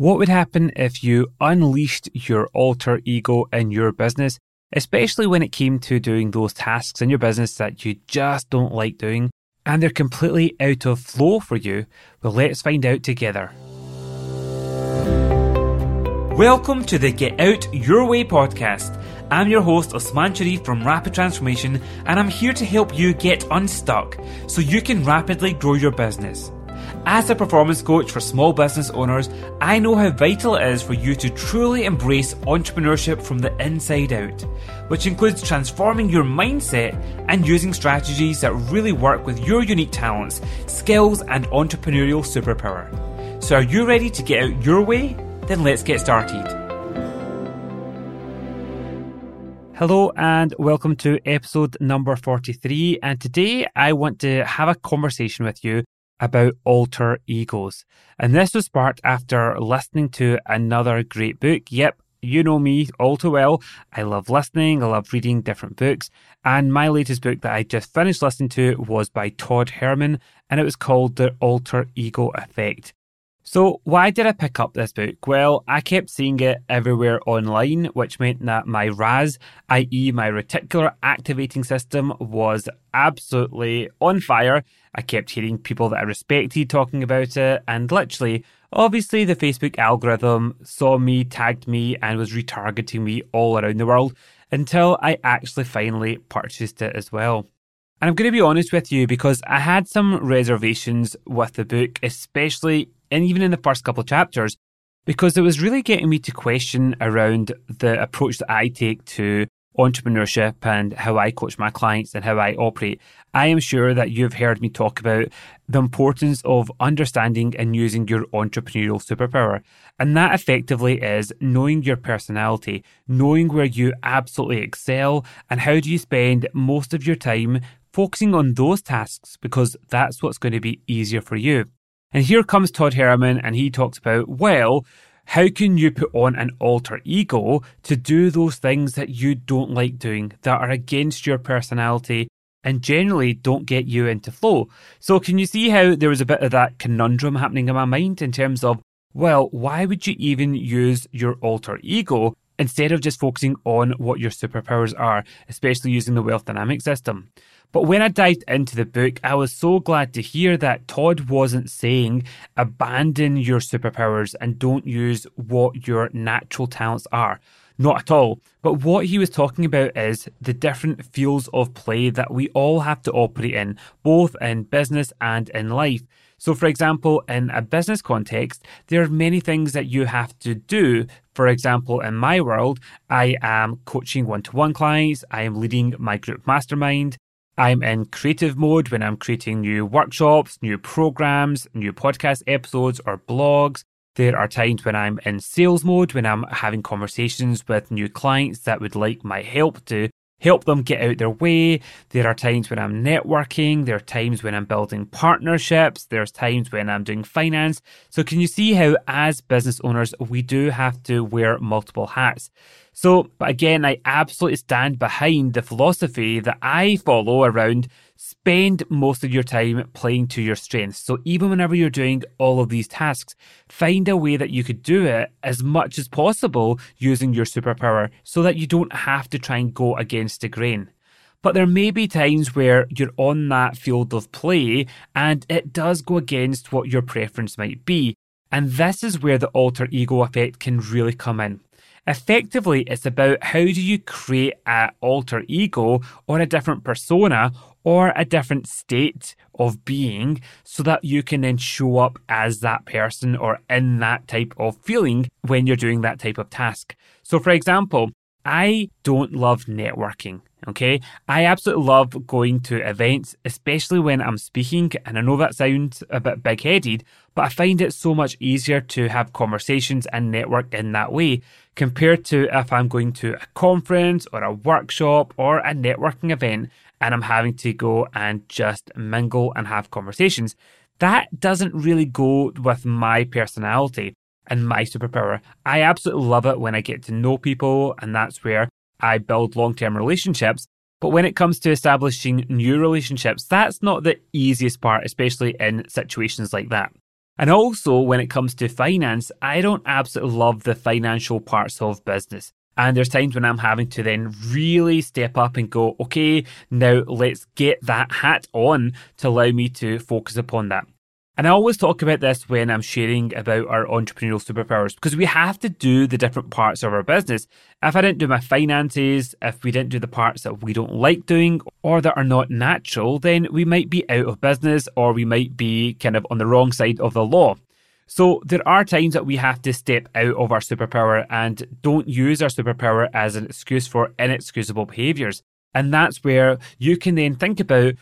What would happen if you unleashed your alter ego in your business, especially when it came to doing those tasks in your business that you just don't like doing and they're completely out of flow for you? Well, let's find out together. Welcome to the Get Out Your Way podcast. I'm your host, Usman Sharif from Rapid Transformation, and I'm here to help you get unstuck so you can rapidly grow your business. As a performance coach for small business owners, I know how vital it is for you to truly embrace entrepreneurship from the inside out, which includes transforming your mindset and using strategies that really work with your unique talents, skills, and entrepreneurial superpower. So, are you ready to get out your way? Then let's get started. Hello and welcome to episode number 43. And today I want to have a conversation with you about alter egos. And this was sparked after listening to another great book. Yep, you know me all too well. I love listening, I love reading different books. And my latest book that I just finished listening to was by Todd Herman, and it was called The Alter Ego Effect. So, why did I pick up this book? Well, I kept seeing it everywhere online, which meant that my RAS, i.e., my reticular activating system, was absolutely on fire. I kept hearing people that I respected talking about it, and literally, obviously, the Facebook algorithm saw me, tagged me, and was retargeting me all around the world until I actually finally purchased it as well. And I'm going to be honest with you because I had some reservations with the book, especially and even in the first couple of chapters, because it was really getting me to question around the approach that I take to entrepreneurship and how I coach my clients and how I operate. I am sure that you've heard me talk about the importance of understanding and using your entrepreneurial superpower. And that effectively is knowing your personality, knowing where you absolutely excel, and how do you spend most of your time focusing on those tasks because that's what's going to be easier for you. And here comes Todd Herman and he talks about, well, how can you put on an alter ego to do those things that you don't like doing, that are against your personality, and generally don't get you into flow? So, can you see how there was a bit of that conundrum happening in my mind in terms of, well, why would you even use your alter ego instead of just focusing on what your superpowers are, especially using the wealth dynamic system? But when I dived into the book, I was so glad to hear that Todd wasn't saying abandon your superpowers and don't use what your natural talents are. Not at all. But what he was talking about is the different fields of play that we all have to operate in, both in business and in life. So, for example, in a business context, there are many things that you have to do. For example, in my world, I am coaching one to one clients, I am leading my group mastermind, I'm in creative mode when I'm creating new workshops, new programs, new podcast episodes, or blogs. There are times when I'm in sales mode, when I'm having conversations with new clients that would like my help to help them get out their way. There are times when I'm networking. There are times when I'm building partnerships. There's times when I'm doing finance. So, can you see how, as business owners, we do have to wear multiple hats? So, but again, I absolutely stand behind the philosophy that I follow around spend most of your time playing to your strengths. So, even whenever you're doing all of these tasks, find a way that you could do it as much as possible using your superpower so that you don't have to try and go against the grain. But there may be times where you're on that field of play and it does go against what your preference might be. And this is where the alter ego effect can really come in. Effectively, it's about how do you create an alter ego or a different persona or a different state of being so that you can then show up as that person or in that type of feeling when you're doing that type of task. So, for example, I don't love networking. Okay. I absolutely love going to events, especially when I'm speaking. And I know that sounds a bit big headed, but I find it so much easier to have conversations and network in that way compared to if I'm going to a conference or a workshop or a networking event and I'm having to go and just mingle and have conversations. That doesn't really go with my personality and my superpower. I absolutely love it when I get to know people, and that's where I build long term relationships. But when it comes to establishing new relationships, that's not the easiest part, especially in situations like that. And also, when it comes to finance, I don't absolutely love the financial parts of business. And there's times when I'm having to then really step up and go, okay, now let's get that hat on to allow me to focus upon that. And I always talk about this when I'm sharing about our entrepreneurial superpowers because we have to do the different parts of our business. If I didn't do my finances, if we didn't do the parts that we don't like doing or that are not natural, then we might be out of business or we might be kind of on the wrong side of the law. So there are times that we have to step out of our superpower and don't use our superpower as an excuse for inexcusable behaviors. And that's where you can then think about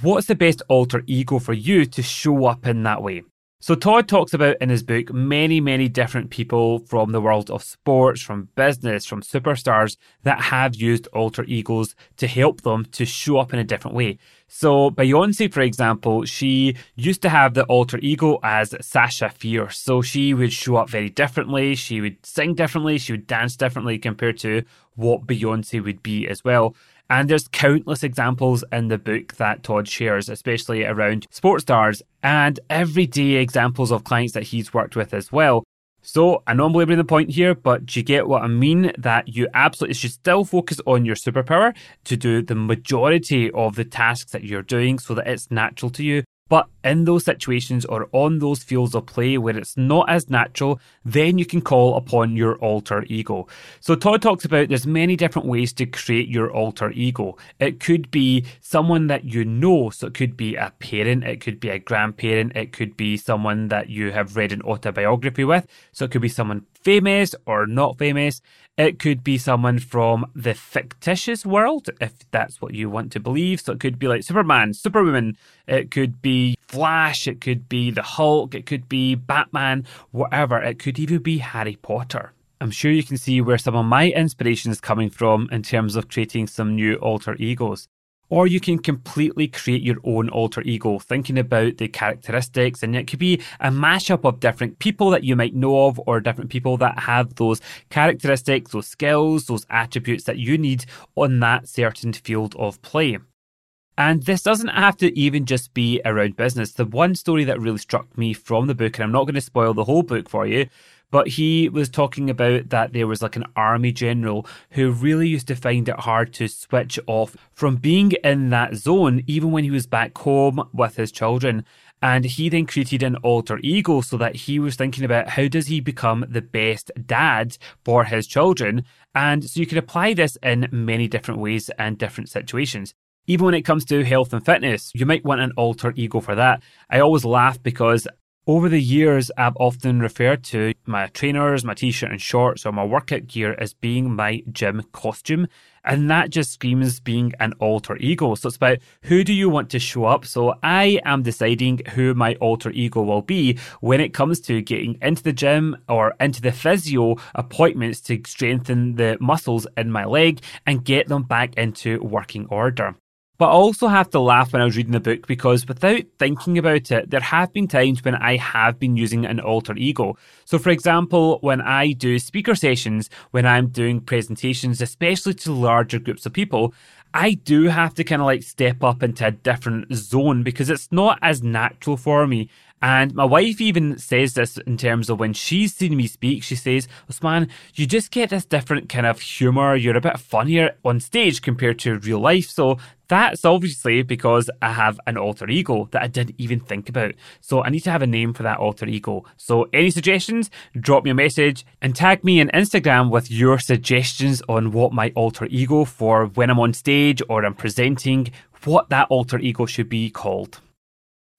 what's the best alter ego for you to show up in that way. So, Todd talks about in his book many, many different people from the world of sports, from business, from superstars that have used alter egos to help them to show up in a different way. So, Beyonce, for example, she used to have the alter ego as Sasha Fierce. So, she would show up very differently, she would sing differently, she would dance differently compared to what Beyonce would be as well. And there's countless examples in the book that Todd shares, especially around sports stars and everyday examples of clients that he's worked with as well. So I know I'm belaboring the point here, but do you get what I mean? That you absolutely should still focus on your superpower to do the majority of the tasks that you're doing so that it's natural to you. But in those situations or on those fields of play where it's not as natural, then you can call upon your alter ego. So Todd talks about there's many different ways to create your alter ego. It could be someone that you know, so it could be a parent, it could be a grandparent, it could be someone that you have read an autobiography with, so it could be someone famous or not famous. It could be someone from the fictitious world, if that's what you want to believe. So it could be like Superman, Superwoman. It could be Flash. It could be the Hulk. It could be Batman, whatever. It could even be Harry Potter. I'm sure you can see where some of my inspiration is coming from in terms of creating some new alter egos. Or you can completely create your own alter ego, thinking about the characteristics, and it could be a mashup of different people that you might know of, or different people that have those characteristics, those skills, those attributes that you need on that certain field of play. And this doesn't have to even just be around business. The one story that really struck me from the book, and I'm not going to spoil the whole book for you, but he was talking about that there was like an army general who really used to find it hard to switch off from being in that zone, even when he was back home with his children. And he then created an alter ego so that he was thinking about how does he become the best dad for his children. And so you can apply this in many different ways and different situations. Even when it comes to health and fitness, you might want an alter ego for that. I always laugh because over the years, I've often referred to my trainers, my t shirt and shorts, or my workout gear as being my gym costume. And that just screams being an alter ego. So it's about who do you want to show up? So I am deciding who my alter ego will be when it comes to getting into the gym or into the physio appointments to strengthen the muscles in my leg and get them back into working order. But I also have to laugh when I was reading the book because without thinking about it, there have been times when I have been using an alter ego. So, for example, when I do speaker sessions, when I'm doing presentations, especially to larger groups of people, I do have to kind of like step up into a different zone because it's not as natural for me. And my wife even says this in terms of when she's seen me speak, she says, Usman, you just get this different kind of humour. You're a bit funnier on stage compared to real life. So that's obviously because I have an alter ego that I didn't even think about. So I need to have a name for that alter ego. So any suggestions, drop me a message and tag me on Instagram with your suggestions on what my alter ego for when I'm on stage or I'm presenting, what that alter ego should be called.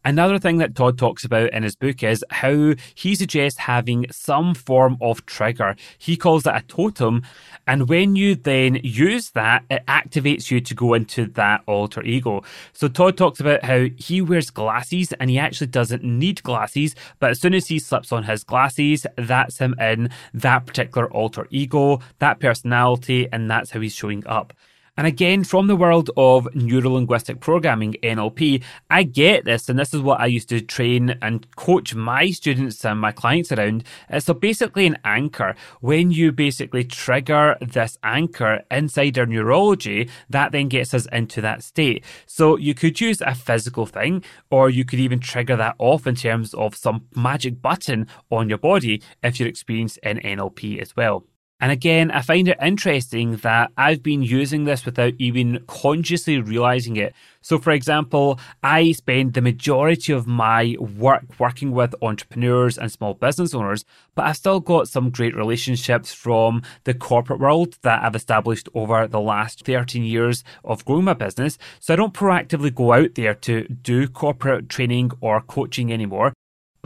Another thing that Todd talks about in his book is how he suggests having some form of trigger. He calls it a totem. And when you then use that, it activates you to go into that alter ego. So Todd talks about how he wears glasses and he actually doesn't need glasses, but as soon as he slips on his glasses, that's him in that particular alter ego, that personality, and that's how he's showing up. And again, from the world of neuro linguistic programming, NLP, I get this, and this is what I used to train and coach my students and my clients around. So basically, an anchor, when you basically trigger this anchor inside our neurology, that then gets us into that state. So you could use a physical thing, or you could even trigger that off in terms of some magic button on your body if you're experienced in NLP as well. And again, I find it interesting that I've been using this without even consciously realizing it. So, for example, I spend the majority of my work working with entrepreneurs and small business owners, but I've still got some great relationships from the corporate world that I've established over the last 13 years of growing my business. So, I don't proactively go out there to do corporate training or coaching anymore.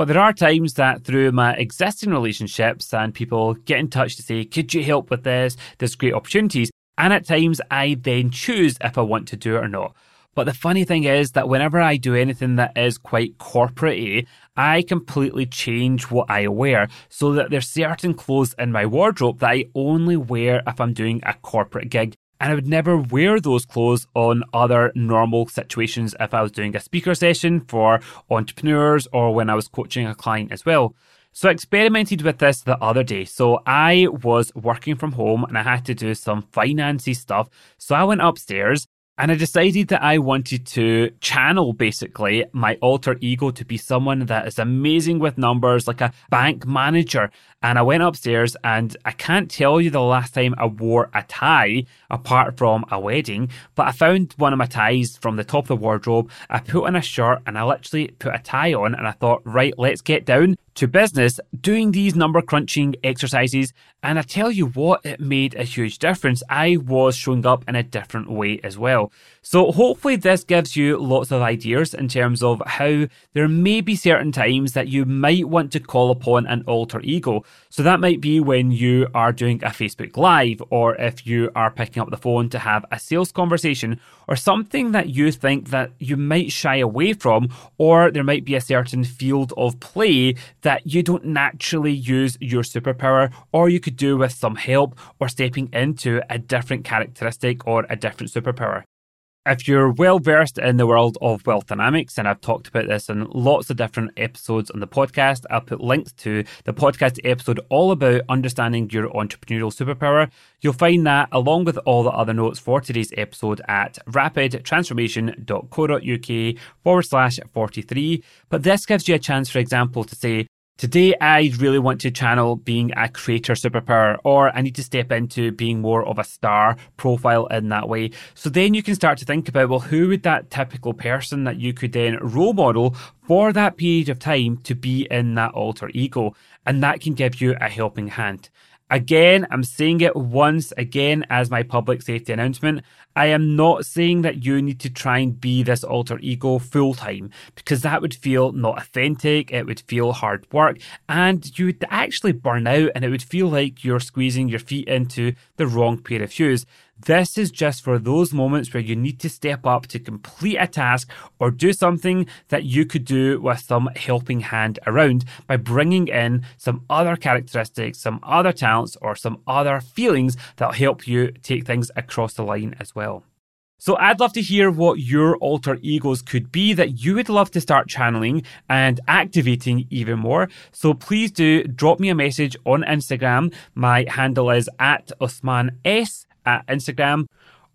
But there are times that through my existing relationships and people get in touch to say, could you help with this? There's great opportunities. And at times I then choose if I want to do it or not. But the funny thing is that whenever I do anything that is quite corporate I completely change what I wear so that there's certain clothes in my wardrobe that I only wear if I'm doing a corporate gig. And I would never wear those clothes on other normal situations if I was doing a speaker session for entrepreneurs or when I was coaching a client as well. So I experimented with this the other day. So I was working from home and I had to do some financy stuff. So I went upstairs and I decided that I wanted to channel basically my alter ego to be someone that is amazing with numbers, like a bank manager. And I went upstairs and I can't tell you the last time I wore a tie apart from a wedding, but I found one of my ties from the top of the wardrobe. I put on a shirt and I literally put a tie on and I thought, right, let's get down to business doing these number crunching exercises. And I tell you what, it made a huge difference. I was showing up in a different way as well. So hopefully this gives you lots of ideas in terms of how there may be certain times that you might want to call upon an alter ego. So that might be when you are doing a Facebook Live or if you are picking up the phone to have a sales conversation or something that you think that you might shy away from or there might be a certain field of play that you don't naturally use your superpower or you could do with some help or stepping into a different characteristic or a different superpower. If you're well versed in the world of wealth dynamics, and I've talked about this in lots of different episodes on the podcast, I'll put links to the podcast episode all about understanding your entrepreneurial superpower. You'll find that along with all the other notes for today's episode at rapidtransformation.co.uk forward slash 43. But this gives you a chance, for example, to say, Today, I really want to channel being a creator superpower, or I need to step into being more of a star profile in that way. So then you can start to think about, well, who would that typical person that you could then role model for that period of time to be in that alter ego? And that can give you a helping hand. Again, I'm saying it once again as my public safety announcement. I am not saying that you need to try and be this alter ego full time because that would feel not authentic. It would feel hard work and you would actually burn out and it would feel like you're squeezing your feet into the wrong pair of shoes. This is just for those moments where you need to step up to complete a task or do something that you could do with some helping hand around by bringing in some other characteristics, some other talents, or some other feelings that'll help you take things across the line as well. So I'd love to hear what your alter egos could be that you would love to start channeling and activating even more. So please do drop me a message on Instagram. My handle is at Usman S at Instagram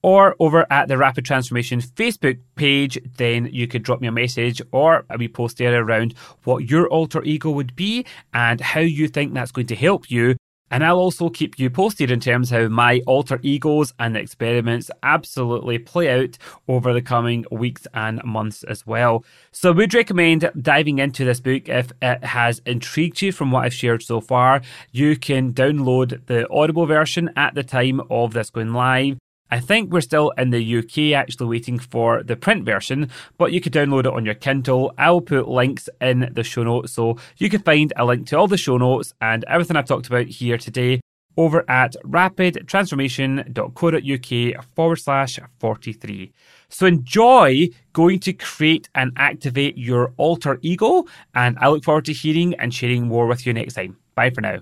or over at the Rapid Transformation Facebook page, then you could drop me a message or a wee post there around what your alter ego would be and how you think that's going to help you. And I'll also keep you posted in terms how my alter egos and experiments absolutely play out over the coming weeks and months as well. So I would recommend diving into this book if it has intrigued you from what I've shared so far. You can download the Audible version at the time of this going live. I think we're still in the UK actually waiting for the print version, but you could download it on your Kindle. I'll put links in the show notes so you can find a link to all the show notes and everything I've talked about here today over at rapidtransformation.co.uk forward slash 43. So enjoy going to create and activate your alter ego, and I look forward to hearing and sharing more with you next time. Bye for now.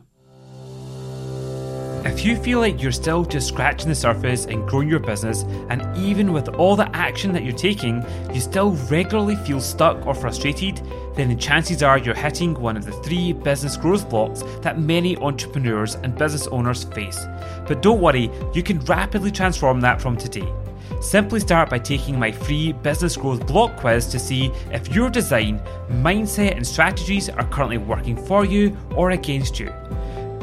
If you feel like you're still just scratching the surface and growing your business, and even with all the action that you're taking, you still regularly feel stuck or frustrated, then the chances are you're hitting one of the three business growth blocks that many entrepreneurs and business owners face. But don't worry, you can rapidly transform that from today. Simply start by taking my free business growth block quiz to see if your design, mindset, and strategies are currently working for you or against you.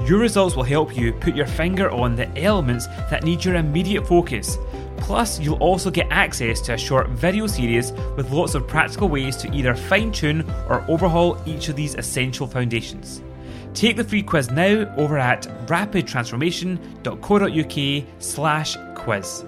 Your results will help you put your finger on the elements that need your immediate focus. Plus, you'll also get access to a short video series with lots of practical ways to either fine tune or overhaul each of these essential foundations. Take the free quiz now over at rapidtransformation.co.uk slash quiz.